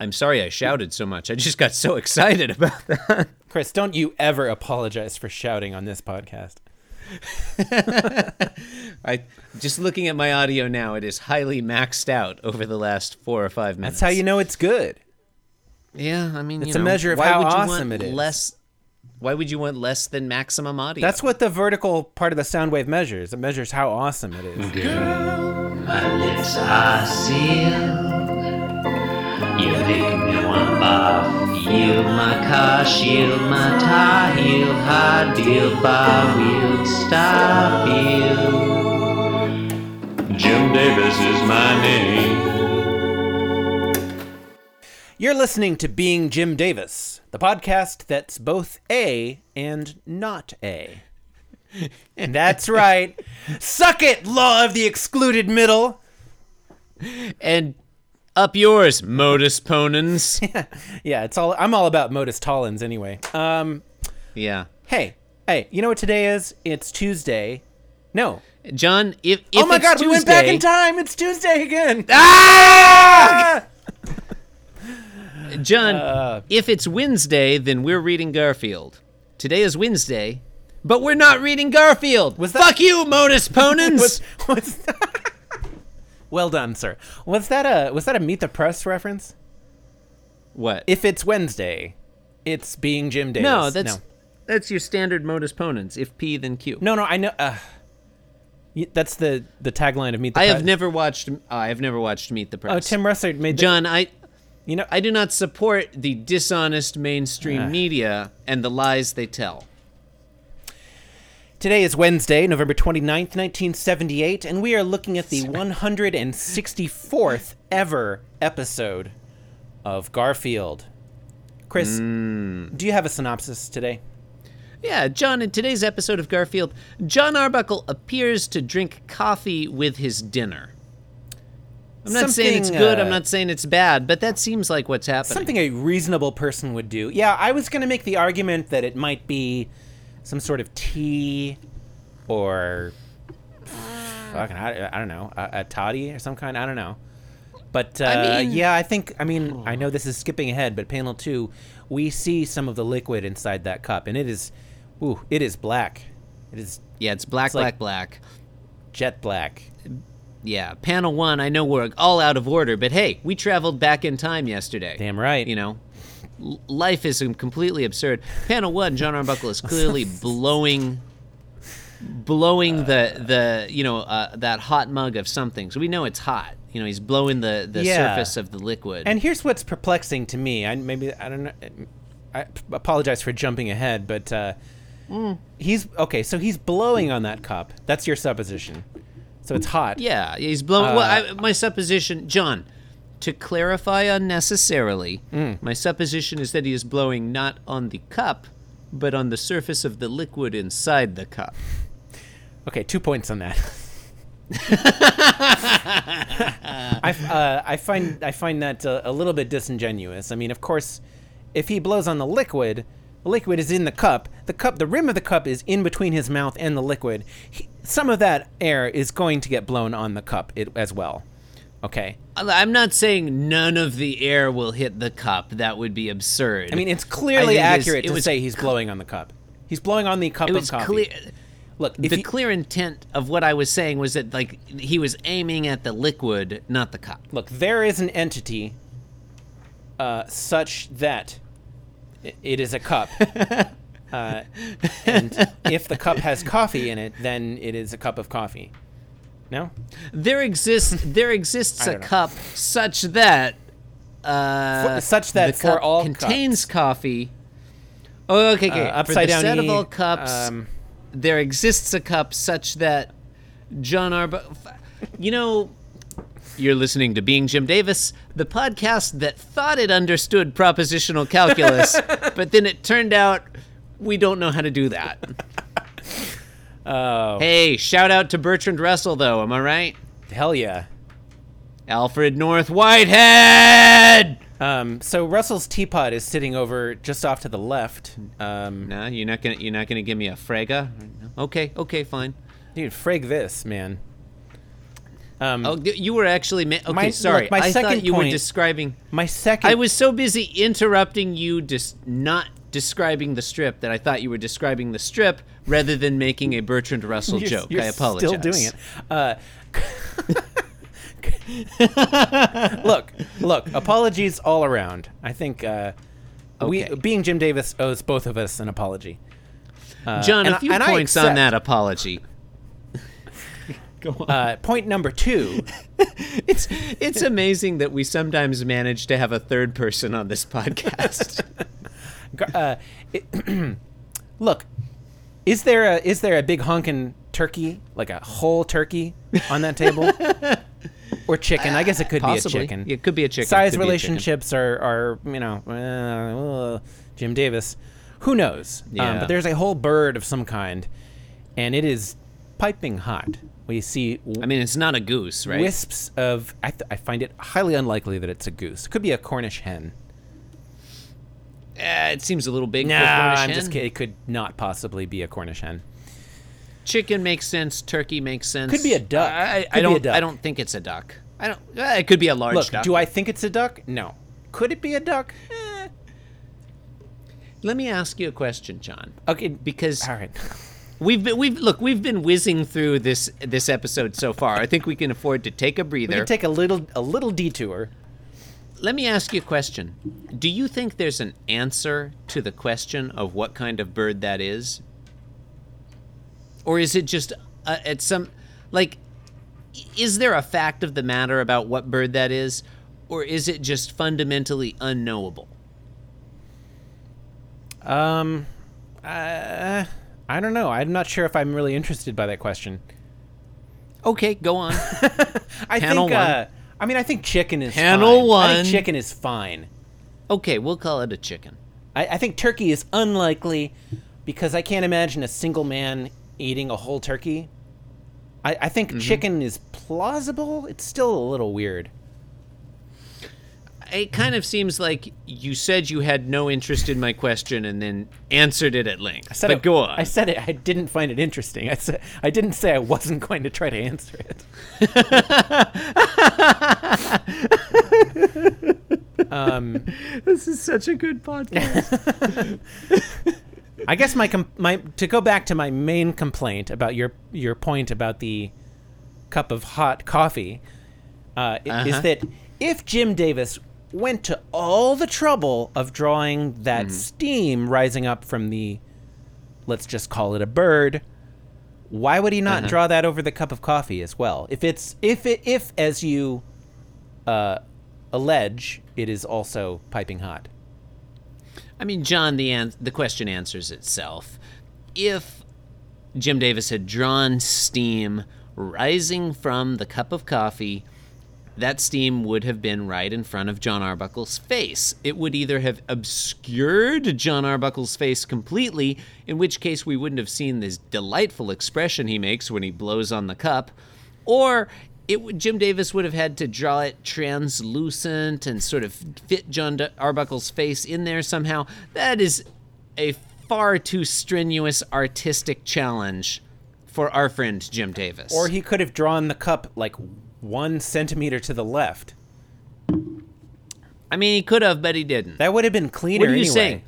I'm sorry I shouted so much. I just got so excited about that. Chris, don't you ever apologize for shouting on this podcast. I just looking at my audio now, it is highly maxed out over the last four or five minutes. That's how you know it's good. Yeah, I mean, It's you a know, measure of why how would you awesome want it is. Less. Why would you want less than maximum audio? That's what the vertical part of the sound wave measures. It measures how awesome it is. My lips are sealed. My tie, heel, high deal, bar wheel, stop you. Jim Davis is my name. You're listening to Being Jim Davis, the podcast that's both A and not A. And that's right. Suck it, law of the excluded middle. and up yours, modus ponens. Yeah, it's all I'm all about modus tollens anyway. Um yeah, hey, hey, you know what today is? It's Tuesday. No. John. If, if oh my god, we went back in time. It's Tuesday again. Ah! John, Uh. if it's Wednesday, then we're reading Garfield. Today is Wednesday, but we're not reading Garfield. Was that- Fuck you, modus ponens. was, was Well done, sir. Was that a was that a Meet the Press reference? what? If it's Wednesday, it's being Jim Davis. no, that's no. that's your standard modus ponens. If P, then Q. No, no, I know. Uh, that's the the tagline of Meet the I Press. have never watched. I have never watched Meet the Press. Oh, Tim Russert made the, John, I You know, I do not support the dishonest mainstream Ah. media and the lies they tell. Today is Wednesday, November 29th, 1978, and we are looking at the 164th ever episode of Garfield. Chris, Hmm. do you have a synopsis today? Yeah, John, in today's episode of Garfield, John Arbuckle appears to drink coffee with his dinner. I'm not saying it's Something, good, I'm uh, not saying it's bad, but that seems like what's happening. Something a reasonable person would do. Yeah, I was going to make the argument that it might be some sort of tea or fucking I, I don't know, a, a toddy or some kind. I don't know. But uh, I mean- yeah, I think I mean I know this is skipping ahead, but panel two, we see some of the liquid inside that cup, and it is, ooh, it is black. It is Yeah, it's black, It's like- black, black. jet black. Yeah, panel one, I know we're all out of order, but hey, we traveled back in time yesterday. Damn right. You know, life is completely absurd. Panel one, John Arbuckle is clearly blowing, blowing the the you know uh, that hot mug of something. So we know it's hot. You know, he's blowing the the Yeah. surface of the liquid. And here's what's perplexing to me. I maybe I don't know. I apologize for jumping ahead, but uh, he's okay. So he's blowing on that cup. That's your supposition. So it's hot. yeah, he's blowing. well, Uh, I, my supposition, John. To clarify unnecessarily, Mm. my supposition is that he is blowing not on the cup, but on the surface of the liquid inside the cup. Okay, two points on that. I, uh, I find I find that uh, a little bit disingenuous. I mean, of course, if he blows on the liquid, the liquid is in the cup. The cup, the rim of the cup, is in between his mouth and the liquid. He, some of that air is going to get blown on the cup it, as well. Okay. I'm not saying none of the air will hit the cup. That would be absurd. I mean, it's clearly accurate it to was- say he's blowing on the cup. He's blowing on the cup it of was coffee. clear. Look, the he- clear intent of what I was saying was that like he was aiming at the liquid, not the cup. look, there is an entity uh, such that it is a cup. uh, and if the cup has coffee in it, then it is a cup of coffee. No? There exists there exists I a don't know. cup such that uh, For- such that the for cup all contains coffee. Oh, okay, okay. Uh, For upside the down set of E, all cups, um, there exists a cup such that John Arba. You know, you're listening to Being Jim Davis, the podcast that thought it understood propositional calculus, but then it turned out we don't know how to do that. Oh, Hey, shout out to Bertrand Russell, though. Am I right? hell yeah. Alfred North Whitehead. Um, so Russell's teapot is sitting over just off to the left. Um, No, you're not gonna you're not gonna give me a Frege. Okay, okay, fine. dude, frig this, man. Um, Oh, you were actually. Ma- okay, My- sorry. look, my I second thought you were point- describing. my second. I was so busy interrupting you, just not describing the strip, that I thought you were describing the strip rather than making a Bertrand Russell You're- joke. You're I apologize. Still doing it. Uh, look, look. Apologies all around. I think uh, we, being Jim Davis, owes both of us an apology. Uh, John, and a I- few and points on that apology. Go on. Uh, point number two. it's it's amazing that we sometimes manage to have a third person on this podcast. Uh, it, look, is there a is there a big honkin' turkey, like a whole turkey, on that table, or chicken? I guess it could Possibly. be a chicken. It could be a chicken. Size Could be a chicken. relationships are are you know uh, uh, Jim Davis. Who knows? Um, Yeah. but there's a whole bird of some kind, and it is piping hot. We see I mean, it's not a goose, right? wisps of. I, th- I find it highly unlikely that it's a goose. It could be a Cornish hen. Uh, it seems a little big. Cornish I'm hen. just kidding. It could not possibly be a Cornish hen. Chicken makes sense. Turkey makes sense. Could be a duck. I, I, Could I be a don't. duck. I don't think it's a duck. I don't. Uh, it could be a large Look, duck. do I think it's a duck? No. Could it be a duck? Eh. Let me ask you a question, John. Okay, Because all right. we've been we've look we've been whizzing through this this episode so far. I think we can afford to take a breather. We can take a little a little detour. Let me ask you a question. Do you think there's an answer to the question of what kind of bird that is? Or is it just uh, at some like is there a fact of the matter about what bird that is or is it just fundamentally unknowable? Um, uh, I don't know. I'm not sure if I'm really interested by that question. Okay, go on. I Panel think. one. Uh, I mean, I think chicken is Panel fine. I think chicken is fine. okay, we'll call it a chicken. I, I think turkey is unlikely because I can't imagine a single man eating a whole turkey. I, I think Mm-hmm. chicken is plausible. It's still a little weird. It kind of seems like you said you had no interest in my question and then answered it at length. I said but it, go on. I said it. I didn't find it interesting. I said I didn't say I wasn't going to try to answer it. um, this is such a good podcast. I guess my com- my to go back to my main complaint about your your point about the cup of hot coffee uh, Uh-huh. is that if Jim Davis went to all the trouble of drawing that Mm-hmm. steam rising up from the let's just call it a bird why would he not Uh-huh. draw that over the cup of coffee as well if it's if it if as you uh, allege it is also piping hot I mean, John, the an- the question answers itself. If Jim Davis had drawn steam rising from the cup of coffee, that steam would have been right in front of John Arbuckle's face. It would either have obscured John Arbuckle's face completely, in which case we wouldn't have seen this delightful expression he makes when he blows on the cup, or it Jim Davis would have had to draw it translucent and sort of fit John Arbuckle's face in there somehow. That is a far too strenuous artistic challenge for our friend Jim Davis. Or he could have drawn the cup like one centimeter to the left. I mean, he could have, but he didn't. That would have been cleaner what are you anyway. saying?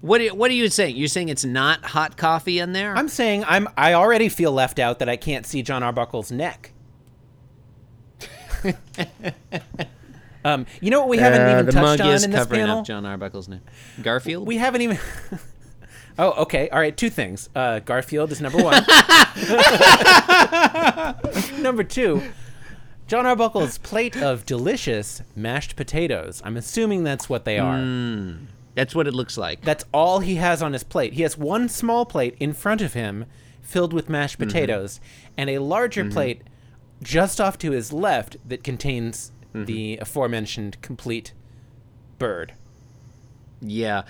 What are, what are you saying? You're saying it's not hot coffee in there? I'm saying I'm I already feel left out that I can't see John Arbuckle's neck. um, you know what we haven't Uh, even touched on is in this covering panel? up John Arbuckle's name. Garfield. We haven't even. oh, okay. All right. Two things. Uh, Garfield is number one. number two. John Arbuckle's plate of delicious mashed potatoes. I'm assuming that's what they are. Hmm. That's what it looks like. That's all he has on his plate. He has one small plate in front of him filled with mashed mm-hmm. potatoes and a larger mm-hmm. plate just off to his left that contains mm-hmm. the aforementioned complete bird. yeah,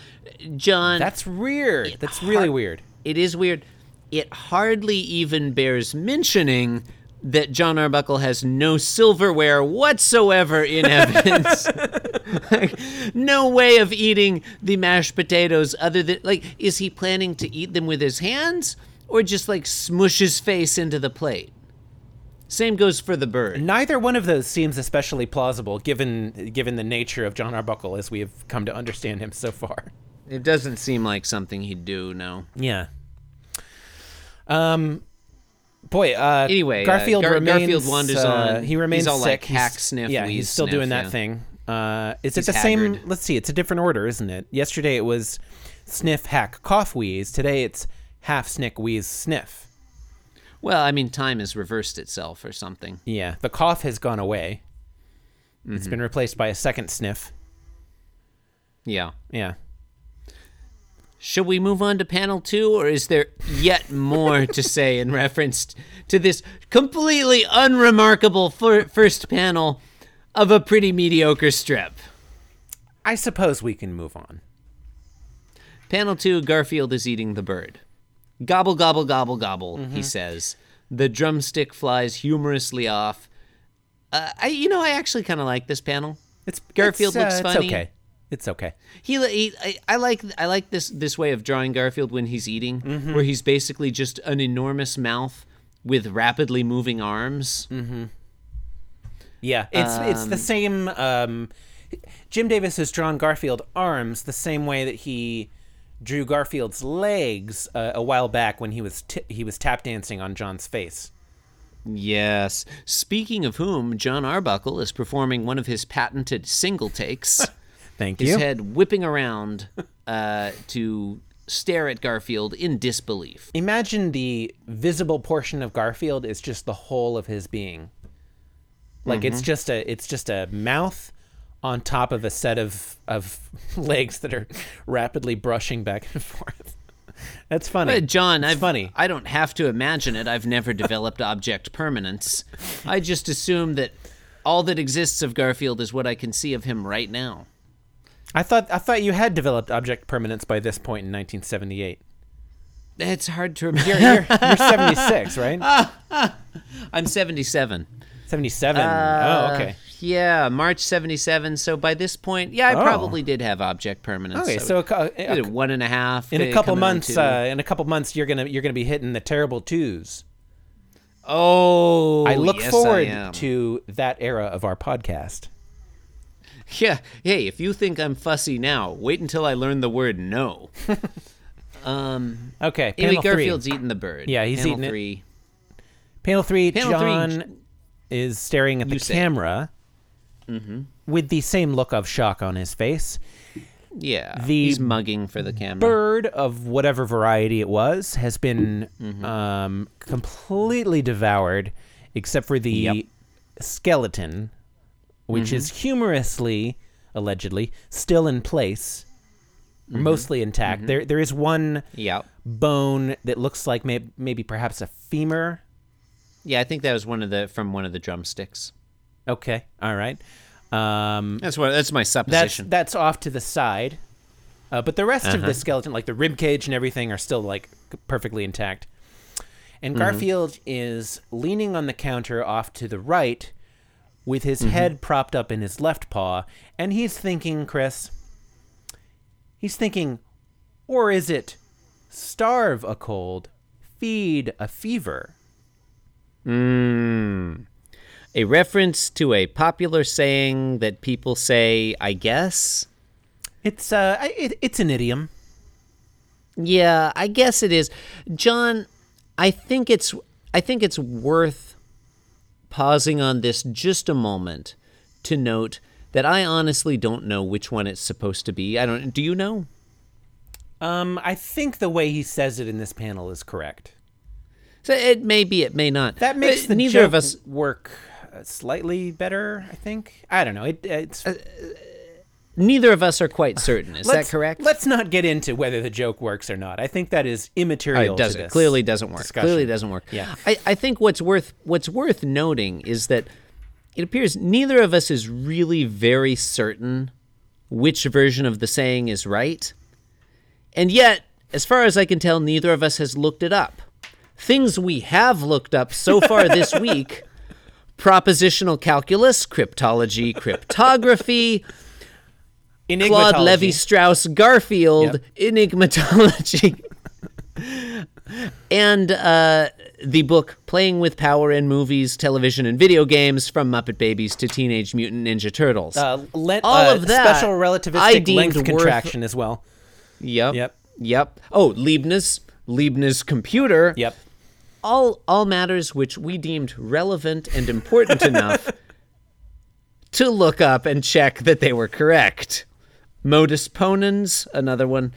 John. That's weird. That's really weird. it is weird. It hardly even bears mentioning that John Arbuckle has no silverware whatsoever in evidence. Like, no way of eating the mashed potatoes other than like is he planning to eat them with his hands or just like smush his face into the plate? Same goes for the bird. Neither one of those seems especially plausible, given given the nature of John Arbuckle as we have come to understand him so far. It doesn't seem like something he'd do, no. Yeah. Um, boy. Uh, Anyway, uh, Garfield Gar- remains. Garfield wanders uh, on. He remains He's all, like, sick. He's- hack, sniff, Yeah, he's still sniff, doing that yeah. thing. Uh, is He's it the same? Let's see. It's a different order, isn't it? Yesterday it was sniff, hack, cough, wheeze. Today it's half snick, wheeze, sniff. Well, I mean, time has reversed itself or something. Yeah, the cough has gone away. Mm-hmm. It's been replaced by a second sniff. Yeah. Yeah. Should we move on to panel two, or is there yet more to say in reference to this completely unremarkable fir- first panel of a pretty mediocre strip? I suppose we can move on. Panel two Garfield is eating the bird. Gobble, gobble, gobble, gobble, Mm-hmm. he says. The drumstick flies humorously off. Uh, I, you know, I actually kind of like this panel. It's Garfield it's, uh, looks funny. It's okay. It's okay. He, he I, I like I like this this way of drawing Garfield when he's eating, Mm-hmm. where he's basically just an enormous mouth with rapidly moving arms. Mm. Yeah, it's it's the Um, same. Um, Jim Davis has drawn Garfield arms the same way that he drew Garfield's legs uh, a while back when he was t- he was tap dancing on John's face. Yes. Speaking of whom, John Arbuckle is performing one of his patented single takes. Thank his you. head whipping around uh, to stare at Garfield in disbelief. Imagine the visible portion of Garfield is just the whole of his being. Like it's Mm-hmm. just a it's just a mouth on top of a set of of legs that are rapidly brushing back and forth. That's funny. But John, It's I've, funny. I don't have to imagine it. I've never developed object permanence. I just assume that all that exists of Garfield is what I can see of him right now. I thought I thought you had developed object permanence by this point in 1978. It's hard to remember. You're, you're, you're 76, right? I'm 77. 77. oh, Uh, okay. Yeah, March 77. So by this point, yeah, I Oh. probably did have object permanence. Okay, so a cou- a- I did one and a half. in a uh, couple months, uh, in a couple months, you're gonna you're gonna be hitting the terrible twos. oh, I look yes, forward am. to that era of our podcast. Yeah. Hey, if you think I'm fussy now, wait until I learn the word no. um. Okay, Anyway, panel three. Garfield's eating the bird. Yeah, he's Panel eating it. Panel three. Panel three, John is staring at the You say. camera with the same look of shock on his face. Yeah, The he's mugging for the camera. bird of whatever variety it was has been Mm-hmm. um, completely devoured, except for the Yep. skeleton, which Mm-hmm. is humorously, allegedly, still in place, Mm-hmm. mostly intact. There, there is one Yeah, bone that looks like may- maybe perhaps a femur. yeah. I think that was one of the from one of the drumsticks. Okay, all right. Um, That's what. That's my supposition. that's off to the side, uh, but the rest of Uh-huh. the skeleton, like the rib cage and everything, are still like perfectly intact. Mm-hmm. And Garfield is leaning on the counter off to the right, with his Mm-hmm. head propped up in his left paw, and he's thinking, Chris. He's thinking, or is it starve a cold, feed a fever? Mm. A reference to a popular saying that people say, I guess. It's uh, it, it's an idiom. Yeah, I guess it is. John, I think it's I think it's worth pausing on this just a moment to note that I honestly don't know which one it's supposed to be. I don't do you know? Um, I think the way he says it in this panel is correct. So it may be, it may not. That makes Uh, the neither of us work uh, slightly better. I think. I don't know. It, it's neither of us are quite certain. Is that correct? Let's not get into whether the joke works or not. I think that is Oh, immaterial. it doesn't. to this Clearly doesn't work. discussion. Clearly doesn't work. Yeah. I, I think what's worth what's worth noting is that it appears neither of us is really very certain which version of the saying is right. And yet, as far as I can tell, neither of us has looked it up. Things we have looked up so far this week propositional calculus, cryptology, cryptography, Claude Levi Strauss Garfield Yep. enigmatology. and uh, the book Playing with Power in Movies, Television, and Video Games from Muppet Babies to Teenage Mutant Ninja Turtles. Uh, le- All uh, of that special I relativistic deemed length worth- contraction as well. yep. Yep. Yep. Oh, Leibniz, Leibniz computer. Yep. All all matters which we deemed relevant and important enough to look up and check that they were correct. Modus ponens, another one.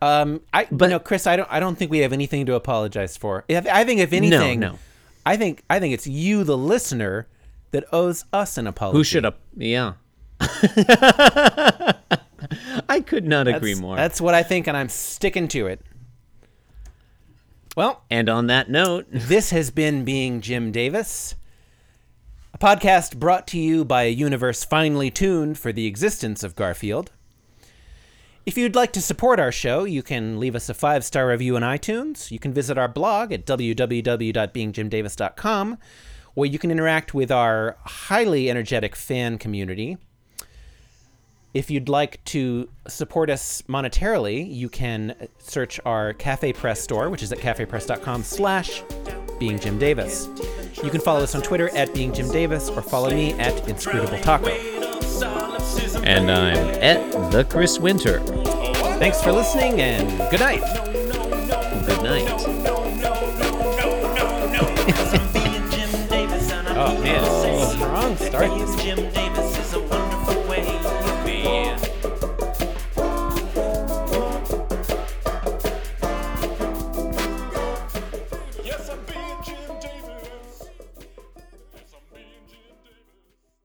Um, I but no, Chris, I don't. I don't think we have anything to apologize for. If, I think if anything, no. no. I think I think it's you, the listener, that owes us an apology. Who should have? Yeah. I could not agree more. That's what I think, and I'm sticking to it. Well, and on that note, this has been being Jim Davis, a podcast brought to you by a universe finely tuned for the existence of Garfield. If you'd like to support our show, you can leave us a five star review on iTunes. You can visit our blog at www.beingjimdavis.com, where you can interact with our highly energetic fan community. If you'd like to support us monetarily, you can search our Cafe Press store, which is at cafepress.com slash being Jim Davis. You can follow us on Twitter at being Jim Davis or follow me at Inscrutable Taco. and I'm at the Chris Winter. Thanks for listening and good night. Good night. Oh man, oh. strong start. Jim Davis is